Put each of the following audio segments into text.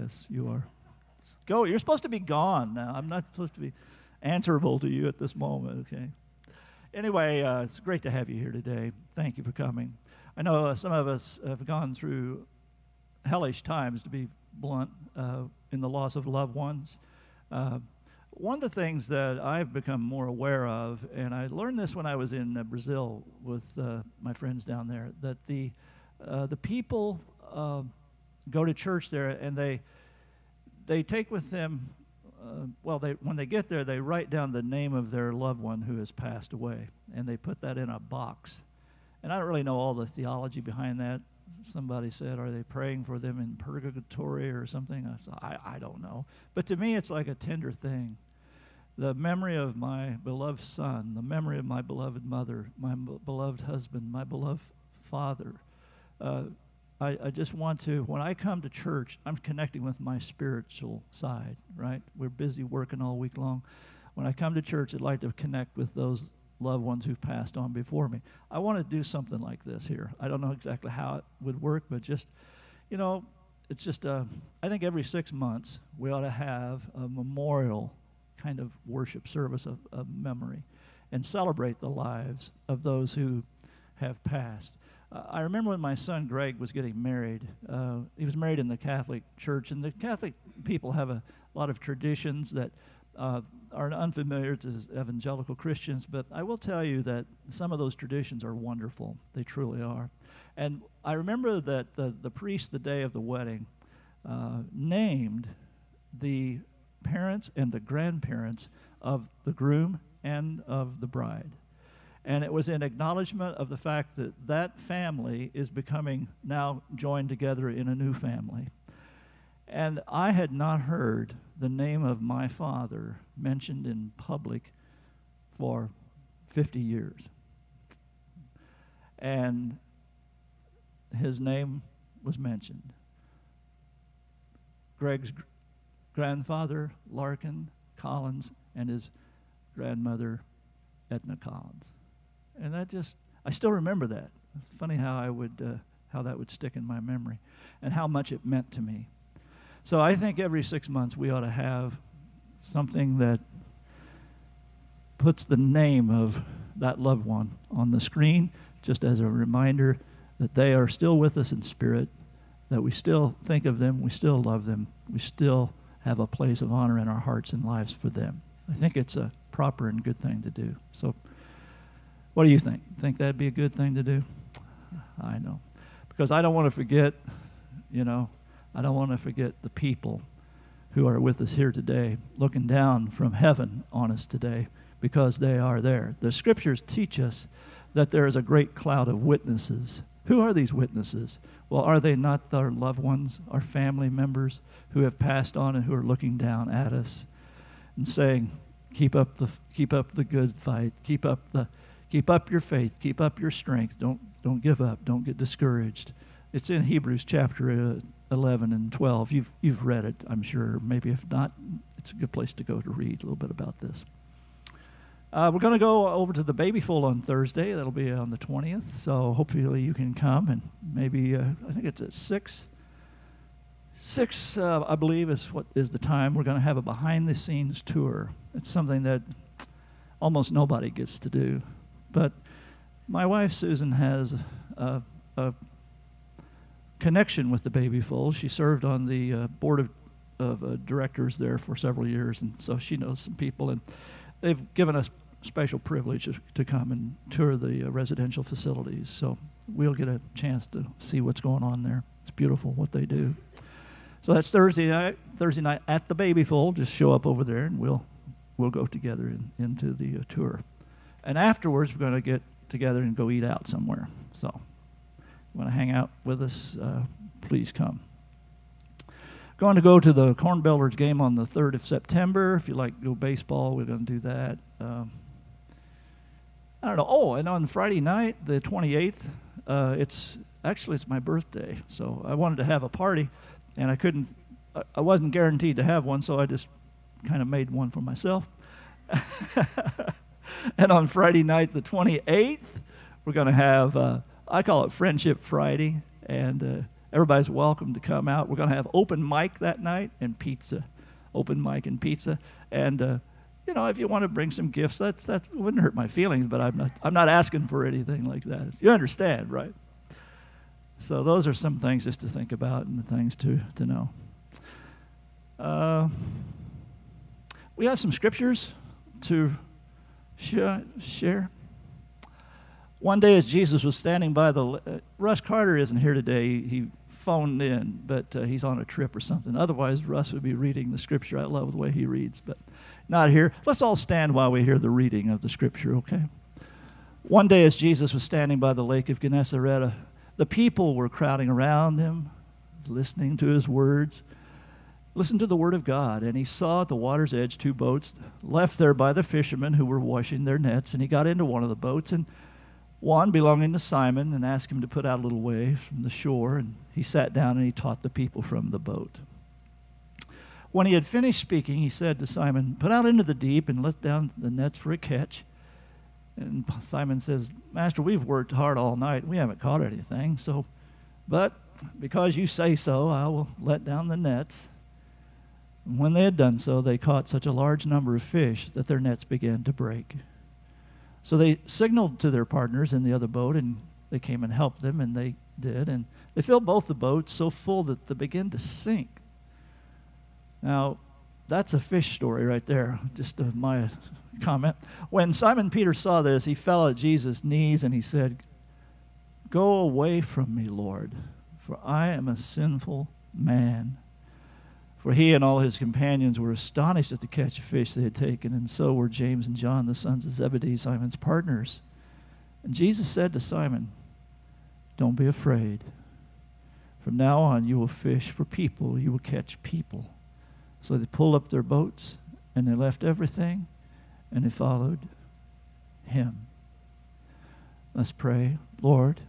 Yes, you are. Go. You're supposed to be gone now. I'm not supposed to be answerable to you at this moment, okay? Anyway, uh, it's great to have you here today. Thank you for coming. I know uh, some of us have gone through hellish times, to be blunt, uh, in the loss of loved ones. Uh, one of the things that I've become more aware of, and I learned this when I was in uh, Brazil with uh, my friends down there, that the the people go to church there and they they take with them uh, well they when they get there they write down the name of their loved one who has passed away and they put that in a box. And i don't really know all the theology behind that. Somebody said are they praying for them in purgatory or something? I, I, I don't know. But to me it's like a tender thing. The memory of my beloved son the memory of my beloved mother my beloved husband my beloved father uh, I, I just want to, when I come to church, I'm connecting with my spiritual side, right? We're busy working all week long. When I come to church, I'd like to connect with those loved ones who've passed on before me. I want to do something like this here. I don't know exactly how it would work, but just, you know, it's just, uh, I think every six months we ought to have a memorial kind of worship service of, of memory and celebrate the lives of those who have passed. I remember when my son Greg was getting married. Uh, he was married in the Catholic Church, and the Catholic people have a lot of traditions that uh, are unfamiliar to evangelical Christians. But I will tell you that some of those traditions are wonderful. They truly are. And I remember that the, the priest, the day of the wedding, uh, named the parents and the grandparents of the groom and of the bride. And it was in acknowledgement of the fact that that family is becoming now joined together in a new family. And I had not heard the name of my father mentioned in public for 50 years. And his name was mentioned. Greg's grandfather, Larkin Collins, and his grandmother, Edna Collins and that just I still remember that. It's funny how I would uh, how that would stick in my memory, and how much it meant to me. So I think every six months we ought to have something that puts the name of that loved one on the screen, just as a reminder that they are still with us in spirit, that we still think of them, we still love them, we still have a place of honor in our hearts and lives for them. I think it's a proper and good thing to do. So what do you think? Think that'd be a good thing to do? I know. Because I don't want to forget, you know, I don't want to forget the people who are with us here today, looking down from heaven on us today, because they are there. The scriptures teach us that there is a great cloud of witnesses. Who are these witnesses? Well, are they not our loved ones, our family members who have passed on and who are looking down at us and saying, "Keep up the keep up the good fight. Keep up the Keep up your faith. Keep up your strength. Don't, don't give up. Don't get discouraged. It's in Hebrews chapter uh, 11 and 12. You've, you've read it, I'm sure. Maybe if not, it's a good place to go to read a little bit about this. Uh, we're going to go over to the Babyfold on Thursday. That'll be on the 20th. So hopefully you can come and maybe, uh, I think it's at 6. 6, uh, I believe, is what is the time. We're going to have a behind the scenes tour. It's something that almost nobody gets to do. But my wife, Susan, has a, a connection with the baby Babyfold. She served on the uh, board of, of uh, directors there for several years, and so she knows some people. And they've given us special privilege to come and tour the uh, residential facilities. So we'll get a chance to see what's going on there. It's beautiful what they do. So that's Thursday night. Thursday night at the Baby Babyfold. Just show up over there, and we'll we'll go together in, into the uh, tour. And afterwards, we're going to get together and go eat out somewhere. So, you want to hang out with us? Uh, please come. going to go to the Corn Belters game on the 3rd of September. If you like to go baseball, we're going to do that. Um, I don't know. Oh, and on Friday night, the 28th, uh, it's actually it's my birthday, so I wanted to have a party, and I couldn't. I wasn't guaranteed to have one, so I just kind of made one for myself. and on Friday night, the 28th, we're going to have. Uh, I call it Friendship Friday, and uh, everybody's welcome to come out. We're going to have open mic that night and pizza, open mic and pizza, and uh, you know, if you want to bring some gifts, that's that wouldn't hurt my feelings. But I'm not I'm not asking for anything like that. You understand, right? So those are some things just to think about and things to to know. Uh, we have some scriptures to sh- share. One day, as Jesus was standing by the, uh, Russ Carter isn't here today. He phoned in, but uh, he's on a trip or something. Otherwise, Russ would be reading the scripture. I love the way he reads, but not here. Let's all stand while we hear the reading of the scripture, okay? One day, as Jesus was standing by the lake of Gennesaret, the people were crowding around him, listening to his words. Listen to the word of God. And he saw at the water's edge two boats left there by the fishermen who were washing their nets. And he got into one of the boats, and one belonging to Simon, and asked him to put out a little way from the shore. And he sat down and he taught the people from the boat. When he had finished speaking, he said to Simon, Put out into the deep and let down the nets for a catch. And Simon says, Master, we've worked hard all night. We haven't caught anything. So, but because you say so, I will let down the nets. When they had done so, they caught such a large number of fish that their nets began to break. So they signaled to their partners in the other boat, and they came and helped them, and they did. And they filled both the boats so full that they began to sink. Now, that's a fish story right there, just my comment. When Simon Peter saw this, he fell at Jesus' knees and he said, Go away from me, Lord, for I am a sinful man. For he and all his companions were astonished at the catch of fish they had taken, and so were James and John, the sons of Zebedee, Simon's partners. And Jesus said to Simon, Don't be afraid. From now on, you will fish for people, you will catch people. So they pulled up their boats and they left everything and they followed him. Let's pray. Lord,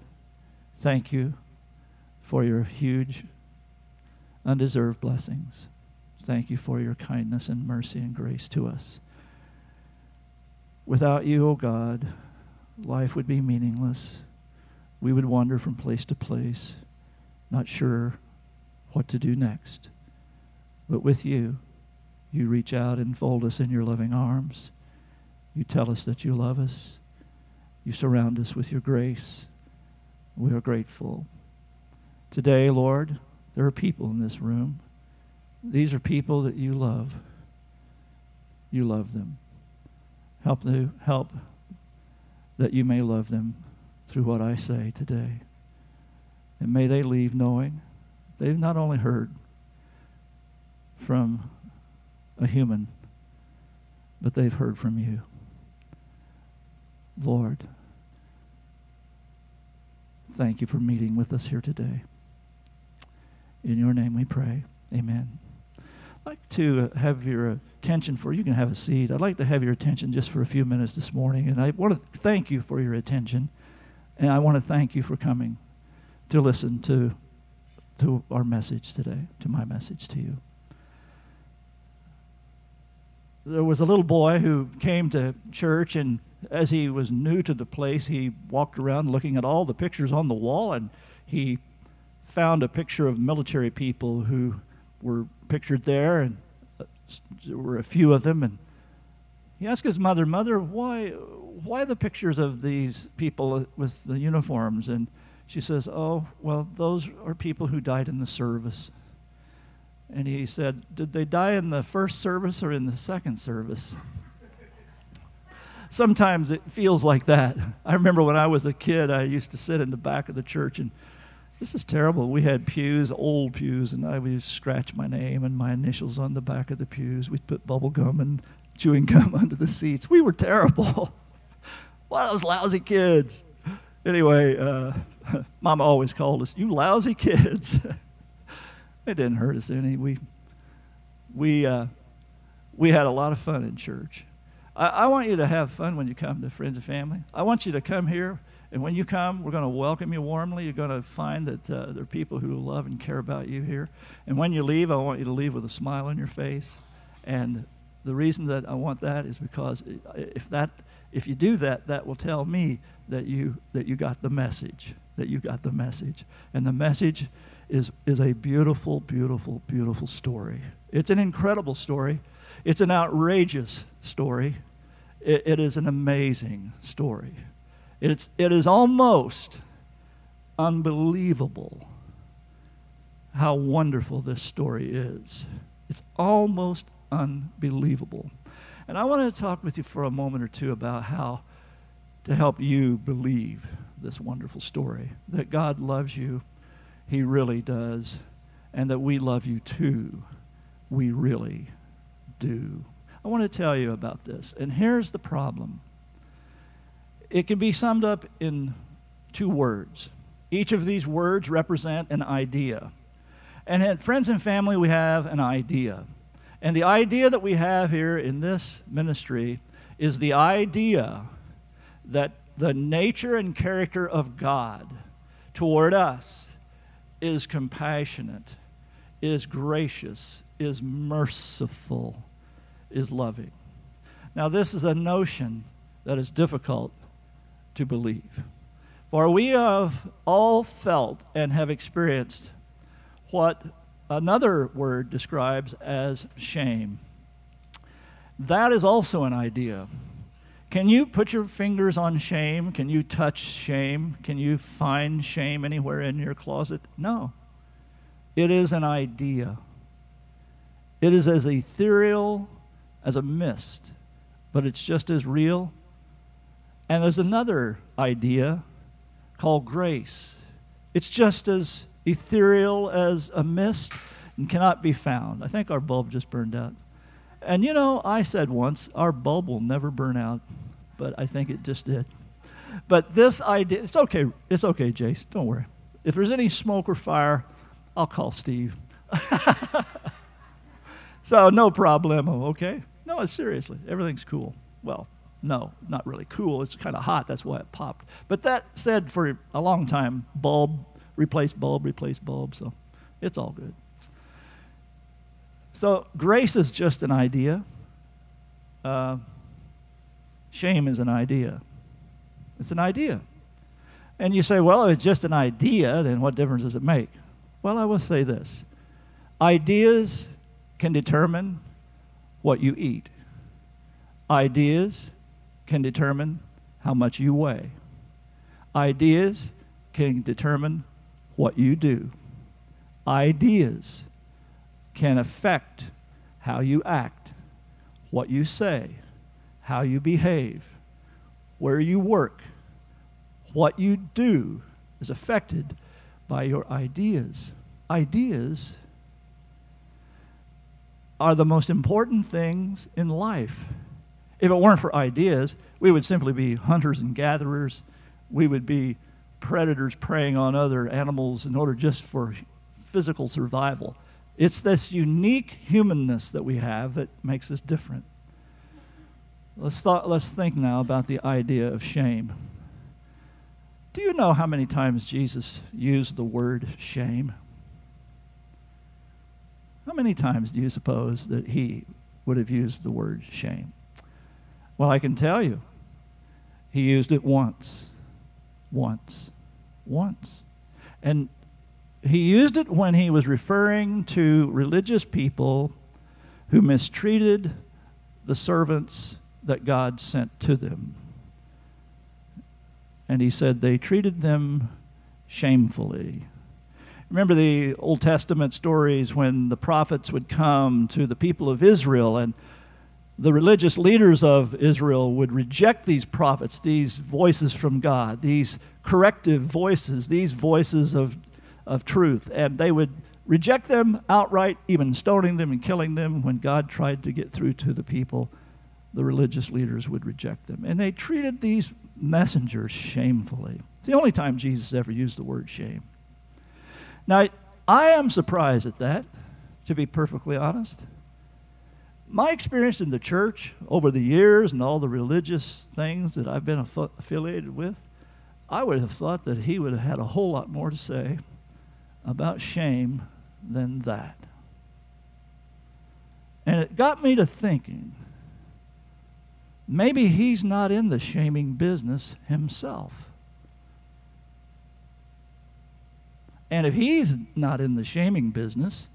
thank you for your huge, undeserved blessings. Thank you for your kindness and mercy and grace to us. Without you, O oh God, life would be meaningless. We would wander from place to place, not sure what to do next. But with you, you reach out and fold us in your loving arms. You tell us that you love us. You surround us with your grace. We are grateful. Today, Lord, there are people in this room. These are people that you love. You love them. Help, the, help that you may love them through what I say today. And may they leave knowing they've not only heard, from a human, but they've heard from you. Lord, thank you for meeting with us here today. In your name we pray. Amen. I'd like to uh, have your attention for, you can have a seat. I'd like to have your attention just for a few minutes this morning. And I want to thank you for your attention. And I want to thank you for coming to listen to, to our message today, to my message to you there was a little boy who came to church, and as he was new to the place, he walked around looking at all the pictures on the wall, and he found a picture of military people who were pictured there, and uh, there were a few of them. And he asked his mother, "Mother, why, why the pictures of these people with the uniforms?" And she says, "Oh, well, those are people who died in the service." And he said, Did they die in the first service or in the second service? Sometimes it feels like that. I remember when I was a kid, I used to sit in the back of the church, and this is terrible. We had pews, old pews, and I would scratch my name and my initials on the back of the pews. We'd put bubble gum and chewing gum under the seats. We were terrible. Of those lousy kids. Anyway, uh, Mama always called us, You lousy kids. It didn't hurt us any. We, we, uh, we had a lot of fun in church. I, I want you to have fun when you come to Friends and Family. I want you to come here, and when you come, we're going to welcome you warmly. You're going to find that uh, there are people who love and care about you here. And when you leave, I want you to leave with a smile on your face. And the reason that I want that is because if that, if you do that, that will tell me that you that you got the message. That you got the message. And the message is is a beautiful, beautiful, beautiful story. It's an incredible story. It's an outrageous story. it, it is an amazing story. It's, it is almost unbelievable how wonderful this story is. It's almost unbelievable. And I want to talk with you for a moment or two about how to help you believe this wonderful story that God loves you, He really does, and that we love you too. We really do. I want to tell you about this. And here's the problem it can be summed up in two words. Each of these words represent an idea. And at Friends and Family, we have an idea. And the idea that we have here in this ministry is the idea that the nature and character of God toward us is compassionate, is gracious, is merciful, is loving. Now, this is a notion that is difficult to believe. For we have all felt and have experienced what another word describes as shame. That is also an idea. Can you put your fingers on shame? Can you touch shame? Can you find shame anywhere in your closet? No. It is an idea. It is as ethereal as a mist, but it's just as real. And there's another idea called grace. It's just as ethereal as a mist and cannot be found. I think our bulb just burned out. And you know, I said once, our bulb will never burn out, but I think it just did. But this idea, it's okay, it's okay, Jace, don't worry. If there's any smoke or fire, I'll call Steve. so no problemo, okay? No, seriously, everything's cool. Well, no, not really cool. It's kind of hot. That's why it popped. But that said, for a long time, bulb, replace bulb, replace bulb. So it's all good. So grace is just an idea. Uh, shame is an idea. It's an idea. And you say, well, if it's just an idea, then what difference does it make? Well, I will say this ideas can determine what you eat, ideas can determine how much you weigh, ideas can determine what you do, ideas can affect how you act, what you say, how you behave, where you work, what you do is affected by your ideas. Ideas are the most important things in life. If it weren't for ideas, we would simply be hunters and gatherers. We would be predators preying on other animals in order just for physical survival. It's this unique humanness that we have that makes us different. Let's, th- let's think now about the idea of shame. Do you know how many times Jesus used the word shame? How many times do you suppose that he would have used the word shame? Well, I can tell you, he used it once. Once. Once. And he used it when he was referring to religious people who mistreated the servants that God sent to them and he said they treated them shamefully. Remember the Old Testament stories when the prophets would come to the people of Israel and the religious leaders of Israel would reject these prophets, these voices from God, these corrective voices, these voices of, of truth, and they would reject them outright, even stoning them and killing them when God tried to get through to the people. The religious leaders would reject them. And they treated these messengers shamefully. It's the only time Jesus ever used the word shame. Now, I am surprised at that, to be perfectly honest. My experience in the church over the years and all the religious things that I've been aff- affiliated with, I would have thought that he would have had a whole lot more to say about shame than that. And it got me to thinking maybe he's not in the shaming business himself. And if he's not in the shaming business,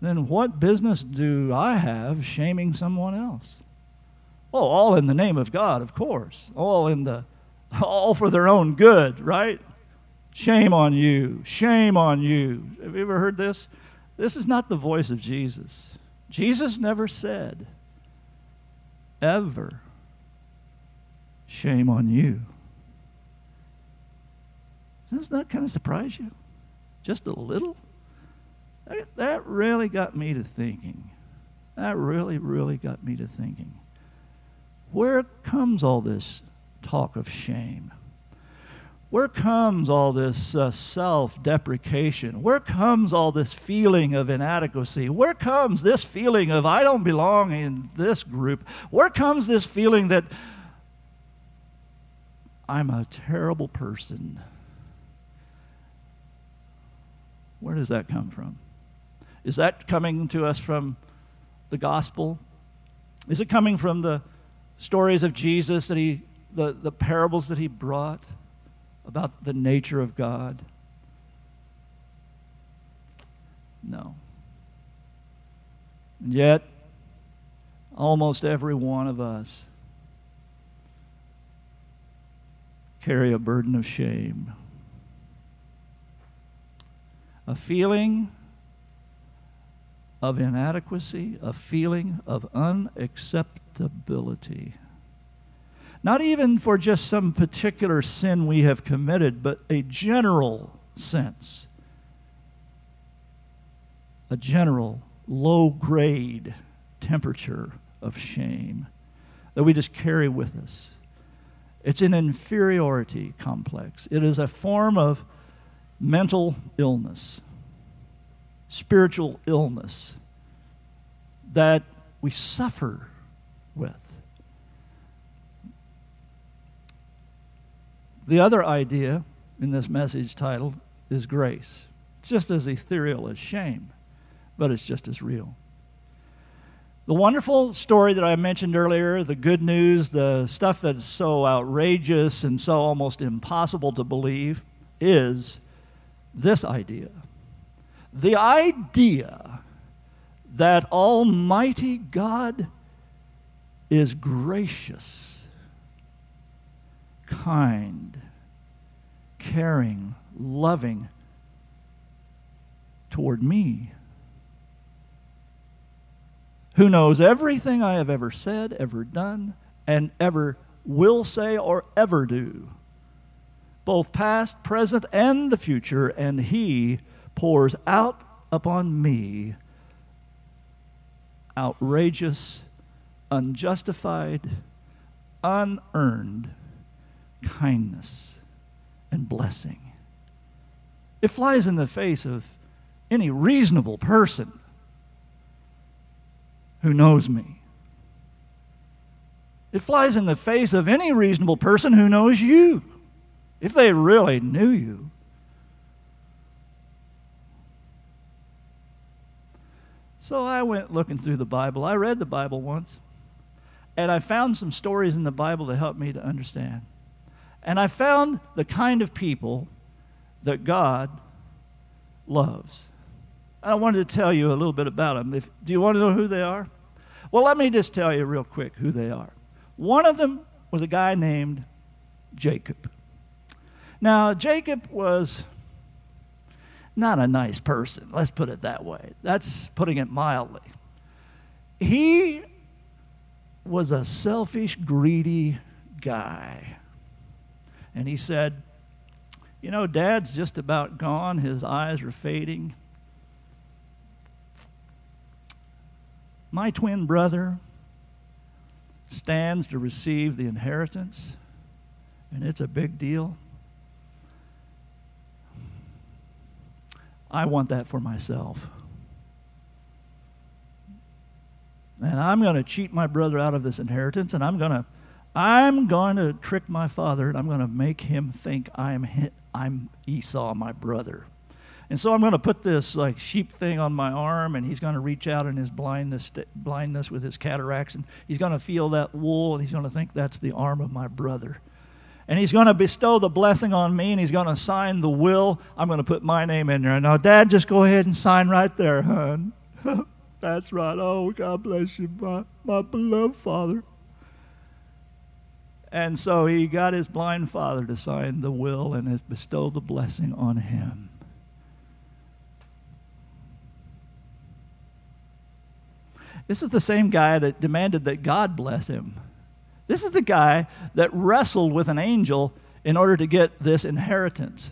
then what business do I have shaming someone else? Oh, all in the name of God, of course. All in the all for their own good, right? Shame on you. Shame on you. Have you ever heard this? This is not the voice of Jesus. Jesus never said, ever, shame on you. Doesn't that kind of surprise you? Just a little? That really got me to thinking. That really, really got me to thinking. Where comes all this talk of shame? Where comes all this uh, self deprecation? Where comes all this feeling of inadequacy? Where comes this feeling of I don't belong in this group? Where comes this feeling that I'm a terrible person? Where does that come from? Is that coming to us from the gospel? Is it coming from the stories of Jesus that he, the, the parables that he brought about the nature of God? No. And yet, almost every one of us carry a burden of shame. A feeling of inadequacy, a feeling of unacceptability. Not even for just some particular sin we have committed, but a general sense. A general low grade temperature of shame that we just carry with us. It's an inferiority complex, it is a form of mental illness spiritual illness that we suffer with. The other idea in this message title is grace. It's just as ethereal as shame, but it's just as real. The wonderful story that I mentioned earlier, the good news, the stuff that's so outrageous and so almost impossible to believe, is this idea the idea that Almighty God is gracious, kind, caring, loving toward me, who knows everything I have ever said, ever done, and ever will say or ever do, both past, present, and the future, and He pours out upon me outrageous, unjustified, unearned kindness and blessing. It flies in the face of any reasonable person who knows me. It flies in the face of any reasonable person who knows you, if they really knew you. So I went looking through the Bible. I read the Bible once, and I found some stories in the Bible to help me to understand. And I found the kind of people that God loves. I wanted to tell you a little bit about them. If, do you want to know who they are? Well, let me just tell you real quick who they are. One of them was a guy named Jacob. Now, Jacob was not a nice person. Let's put it that way. That's putting it mildly. He was a selfish, greedy guy. And he said, You know, dad's just about gone. His eyes are fading. My twin brother stands to receive the inheritance, and it's a big deal. I want that for myself. And I'm going to cheat my brother out of this inheritance, and I'm going to I'm going to trick my father, and I'm going to make him think I'm I'm Esau, my brother. And so I'm going to put this like sheep thing on my arm, and he's going to reach out in his blindness, blindness with his cataracts, and he's going to feel that wool, and he's going to think that's the arm of my brother. And he's going to bestow the blessing on me, and he's going to sign the will. I'm going to put my name in there. Now, Dad, just go ahead and sign right there, hon. that's right. Oh, God bless you, my, my beloved father. And so he got his blind father to sign the will and bestow the blessing on him. This is the same guy that demanded that God bless him. This is the guy that wrestled with an angel in order to get this inheritance.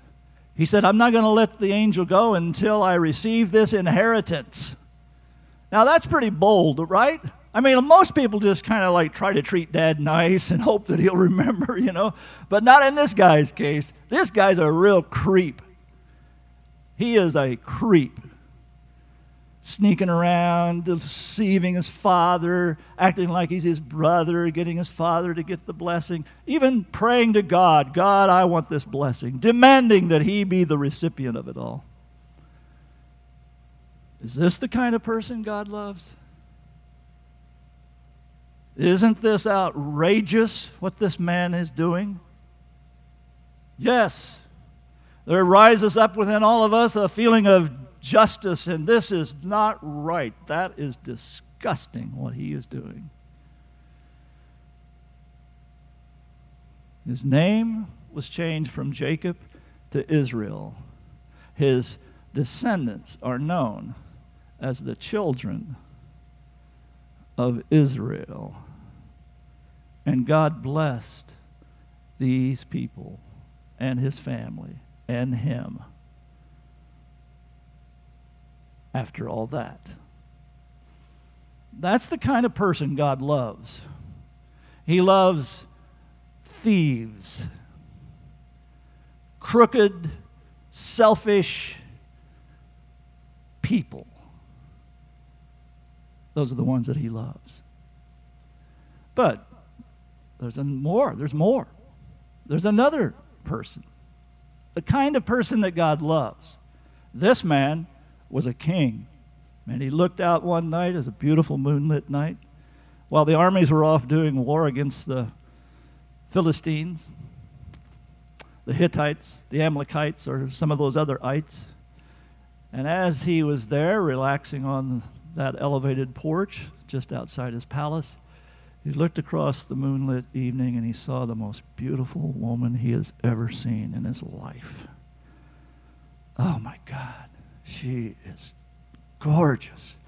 He said, I'm not going to let the angel go until I receive this inheritance. Now, that's pretty bold, right? I mean, most people just kind of like try to treat dad nice and hope that he'll remember, you know, but not in this guy's case. This guy's a real creep. He is a creep sneaking around, deceiving his father, acting like he's his brother, getting his father to get the blessing, even praying to God, God, I want this blessing, demanding that he be the recipient of it all. Is this the kind of person God loves? Isn't this outrageous what this man is doing? Yes. There rises up within all of us a feeling of justice, and this is not right. That is disgusting what he is doing. His name was changed from Jacob to Israel. His descendants are known as the children of Israel. And God blessed these people and his family and him after all that. That's the kind of person God loves. He loves thieves, crooked, selfish people. Those are the ones that he loves. But there's more, there's more. There's another person. The kind of person that God loves. This man was a king. And he looked out one night, as a beautiful moonlit night, while the armies were off doing war against the Philistines, the Hittites, the Amalekites, or some of those other ites. And as he was there, relaxing on that elevated porch just outside his palace, he looked across the moonlit evening and he saw the most beautiful woman he has ever seen in his life. Oh my God. She is gorgeous.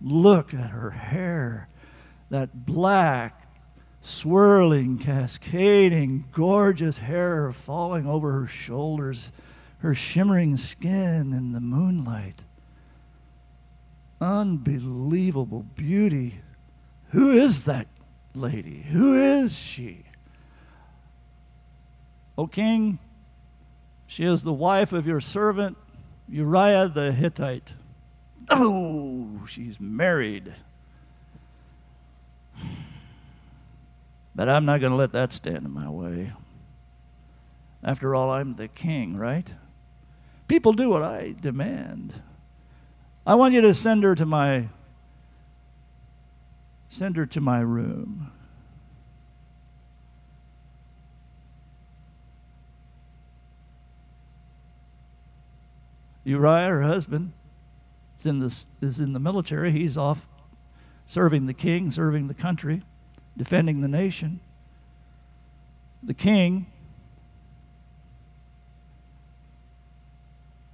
Look at her hair, that black, swirling, cascading, gorgeous hair falling over her shoulders, her shimmering skin in the moonlight. Unbelievable beauty. Who is that lady? Who is she? O king, she is the wife of your servant Uriah the Hittite. Oh, she's married. But I'm not going to let that stand in my way. After all, I'm the king, right? People do what I demand. I want you to send her to my send her to my room. Uriah, her husband, is in, the, is in the military. He's off serving the king, serving the country, defending the nation. The king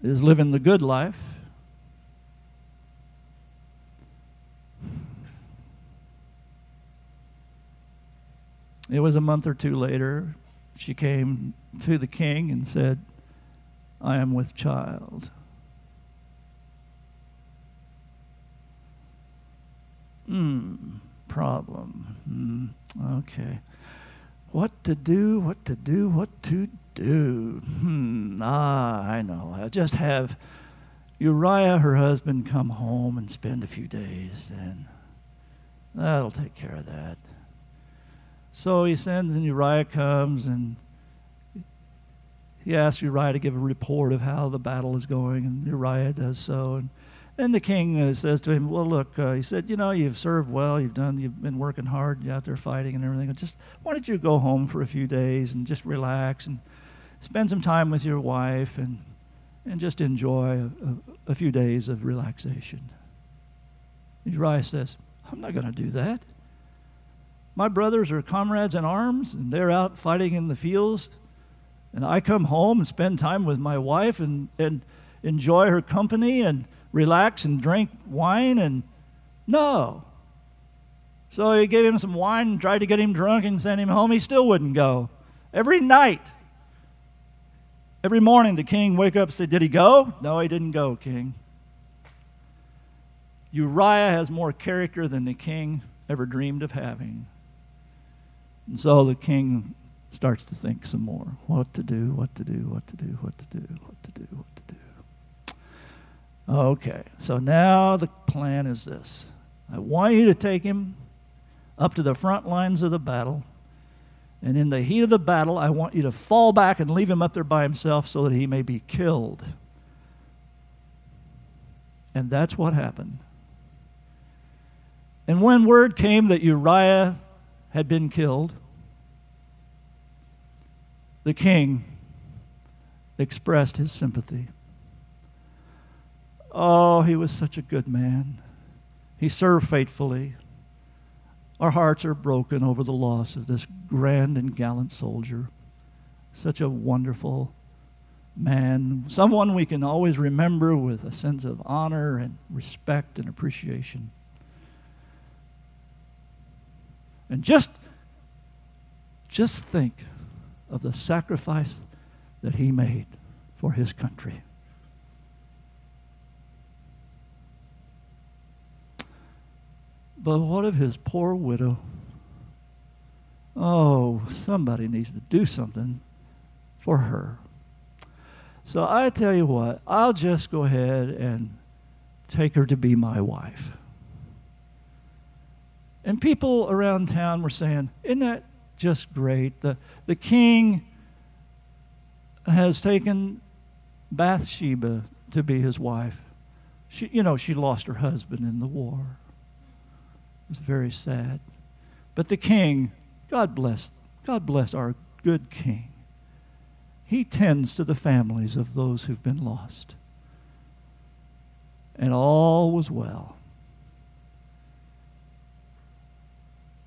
is living the good life. It was a month or two later, she came to the king and said, I am with child. Hmm, problem. Hmm, okay. What to do, what to do, what to do. Hmm, ah, I know. I'll just have Uriah, her husband, come home and spend a few days, and that'll take care of that. So he sends, and Uriah comes, and he asks Uriah to give a report of how the battle is going, and Uriah does so. And then the king uh, says to him, "Well, look," uh, he said, "You know, you've served well. You've done. You've been working hard. You're out there fighting and everything. Just why don't you go home for a few days and just relax and spend some time with your wife and and just enjoy a, a, a few days of relaxation. And Uriah says, I'm not going to do that. My brothers are comrades in arms, and they're out fighting in the fields. And I come home and spend time with my wife and, and enjoy her company and relax and drink wine. And no. So he gave him some wine and tried to get him drunk and send him home. He still wouldn't go. Every night, Every morning the king wake up and say, Did he go? No, he didn't go, king. Uriah has more character than the king ever dreamed of having. And so the king starts to think some more what to do, what to do, what to do, what to do, what to do, what to do. Oh, okay, so now the plan is this I want you to take him up to the front lines of the battle and in the heat of the battle, I want you to fall back and leave him up there by himself so that he may be killed. And that's what happened. And when word came that Uriah had been killed, the king expressed his sympathy. Oh, he was such a good man. He served faithfully. Our hearts are broken over the loss of this grand and gallant soldier. Such a wonderful man, someone we can always remember with a sense of honor and respect and appreciation. And just just think of the sacrifice that he made for his country. But what of his poor widow? Oh, somebody needs to do something for her. So I tell you what, I'll just go ahead and take her to be my wife. And people around town were saying, Isn't that just great? The, the king has taken Bathsheba to be his wife. She, you know, she lost her husband in the war. It was very sad. But the king, God bless, God bless our good king. He tends to the families of those who've been lost. And all was well.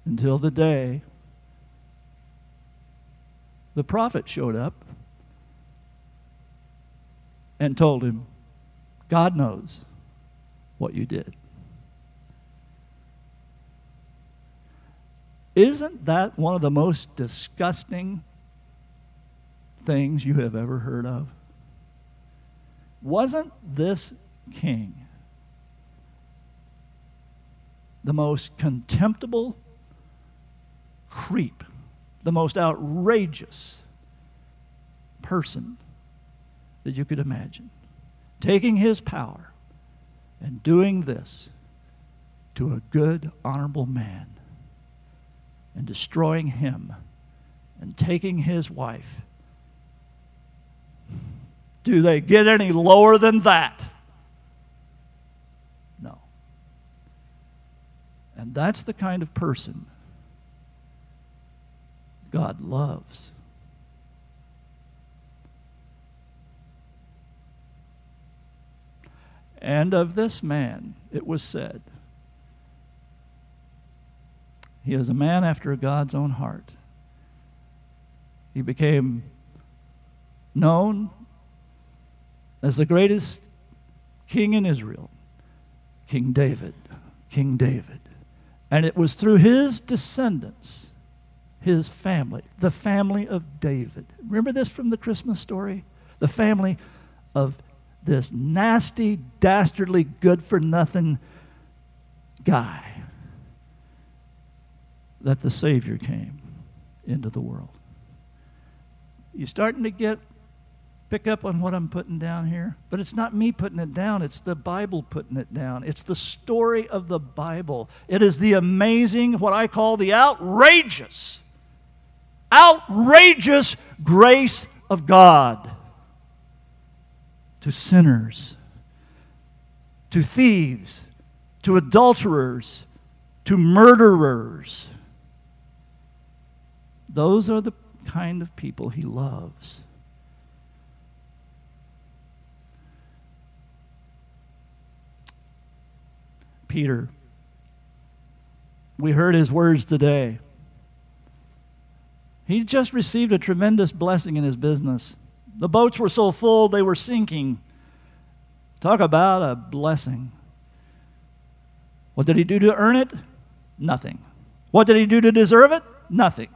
Until the day the prophet showed up and told him, God knows what you did. Isn't that one of the most disgusting things you have ever heard of? Wasn't this king the most contemptible creep, the most outrageous person that you could imagine? Taking his power and doing this to a good, honorable man and destroying him and taking his wife. Do they get any lower than that? No. And that's the kind of person God loves. And of this man, it was said, he is a man after God's own heart. He became known as the greatest king in Israel, King David. King David. And it was through his descendants, his family, the family of David. Remember this from the Christmas story? The family of this nasty, dastardly, good for nothing guy that the Savior came into the world. You starting to get pick up on what I'm putting down here? But it's not me putting it down, it's the Bible putting it down. It's the story of the Bible. It is the amazing, what I call the outrageous, outrageous grace of God to sinners, to thieves, to adulterers, to murderers. Those are the kind of people he loves. Peter. We heard his words today. He just received a tremendous blessing in his business. The boats were so full they were sinking. Talk about a blessing. What did he do to earn it? Nothing. What did he do to deserve it? Nothing.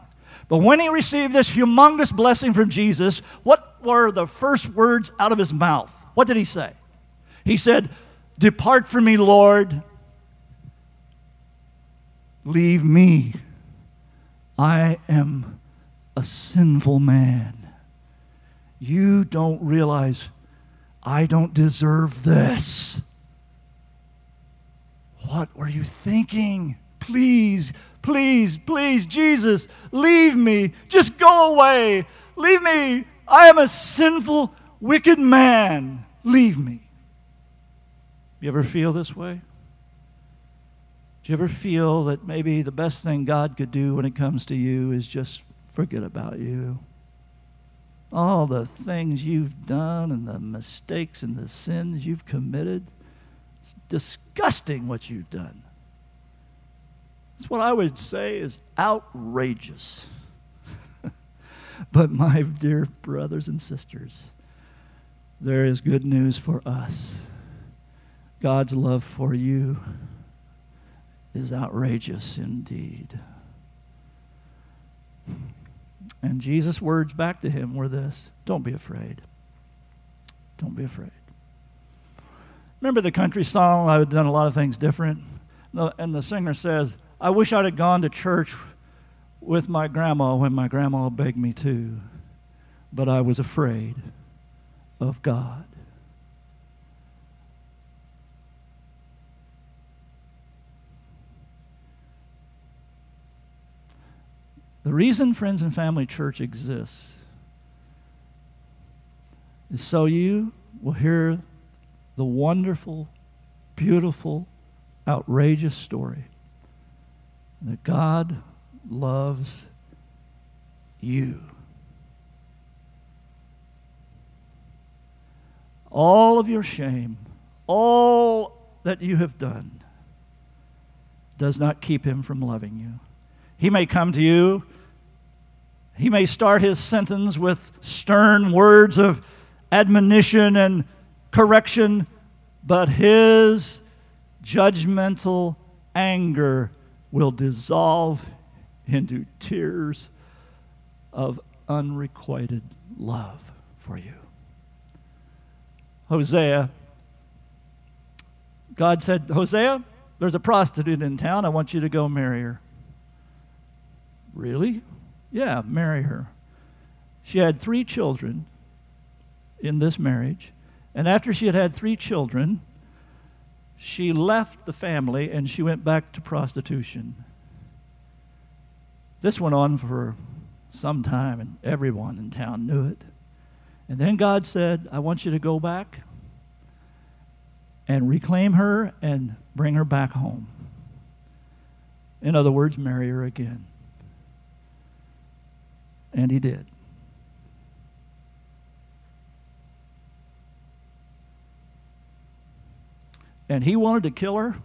But when he received this humongous blessing from Jesus, what were the first words out of his mouth? What did he say? He said, Depart from me, Lord. Leave me. I am a sinful man. You don't realize I don't deserve this. What were you thinking? Please, please, please, Jesus, leave me. Just go away. Leave me. I am a sinful, wicked man. Leave me. You ever feel this way? Do you ever feel that maybe the best thing God could do when it comes to you is just forget about you? All the things you've done and the mistakes and the sins you've committed. It's disgusting what you've done. It's what I would say is outrageous. but, my dear brothers and sisters, there is good news for us. God's love for you is outrageous indeed. And Jesus' words back to him were this Don't be afraid. Don't be afraid. Remember the country song, I've done a lot of things different? And the singer says, I wish I'd have gone to church with my grandma when my grandma begged me to, but I was afraid of God. The reason Friends and Family Church exists is so you will hear the wonderful, beautiful, outrageous story that God loves you. All of your shame, all that you have done, does not keep him from loving you. He may come to you he may start his sentence with stern words of admonition and correction, but his judgmental anger will dissolve into tears of unrequited love for you. Hosea, God said, Hosea, there's a prostitute in town. I want you to go marry her. Really? Yeah, marry her. She had three children in this marriage. And after she had had three children, she left the family and she went back to prostitution. This went on for some time, and everyone in town knew it. And then God said, I want you to go back and reclaim her and bring her back home. In other words, marry her again. And he did. And he wanted to kill her,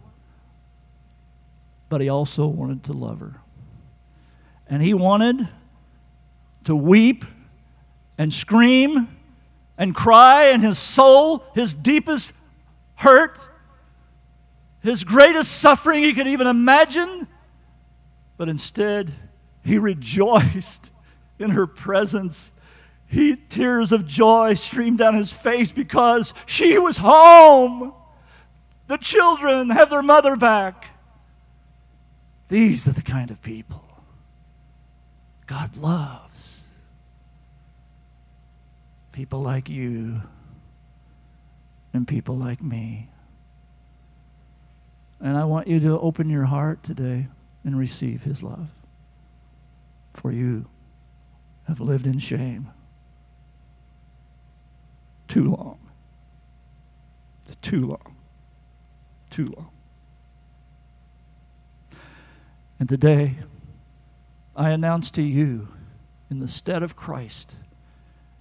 but he also wanted to love her. And he wanted to weep and scream and cry, and his soul, his deepest hurt, his greatest suffering he could even imagine. But instead, he rejoiced in her presence. He, tears of joy streamed down his face because she was home. The children have their mother back. These are the kind of people God loves. people like you and people like me. And I want you to open your heart today and receive his love. For you have lived in shame too long. Too long. Too long. And today, I announce to you, in the stead of Christ,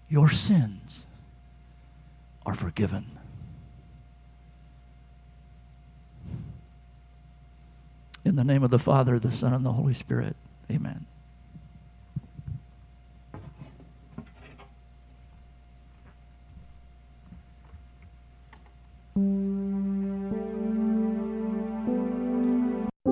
your sins are forgiven. In the name of the Father, the Son, and the Holy Spirit, amen.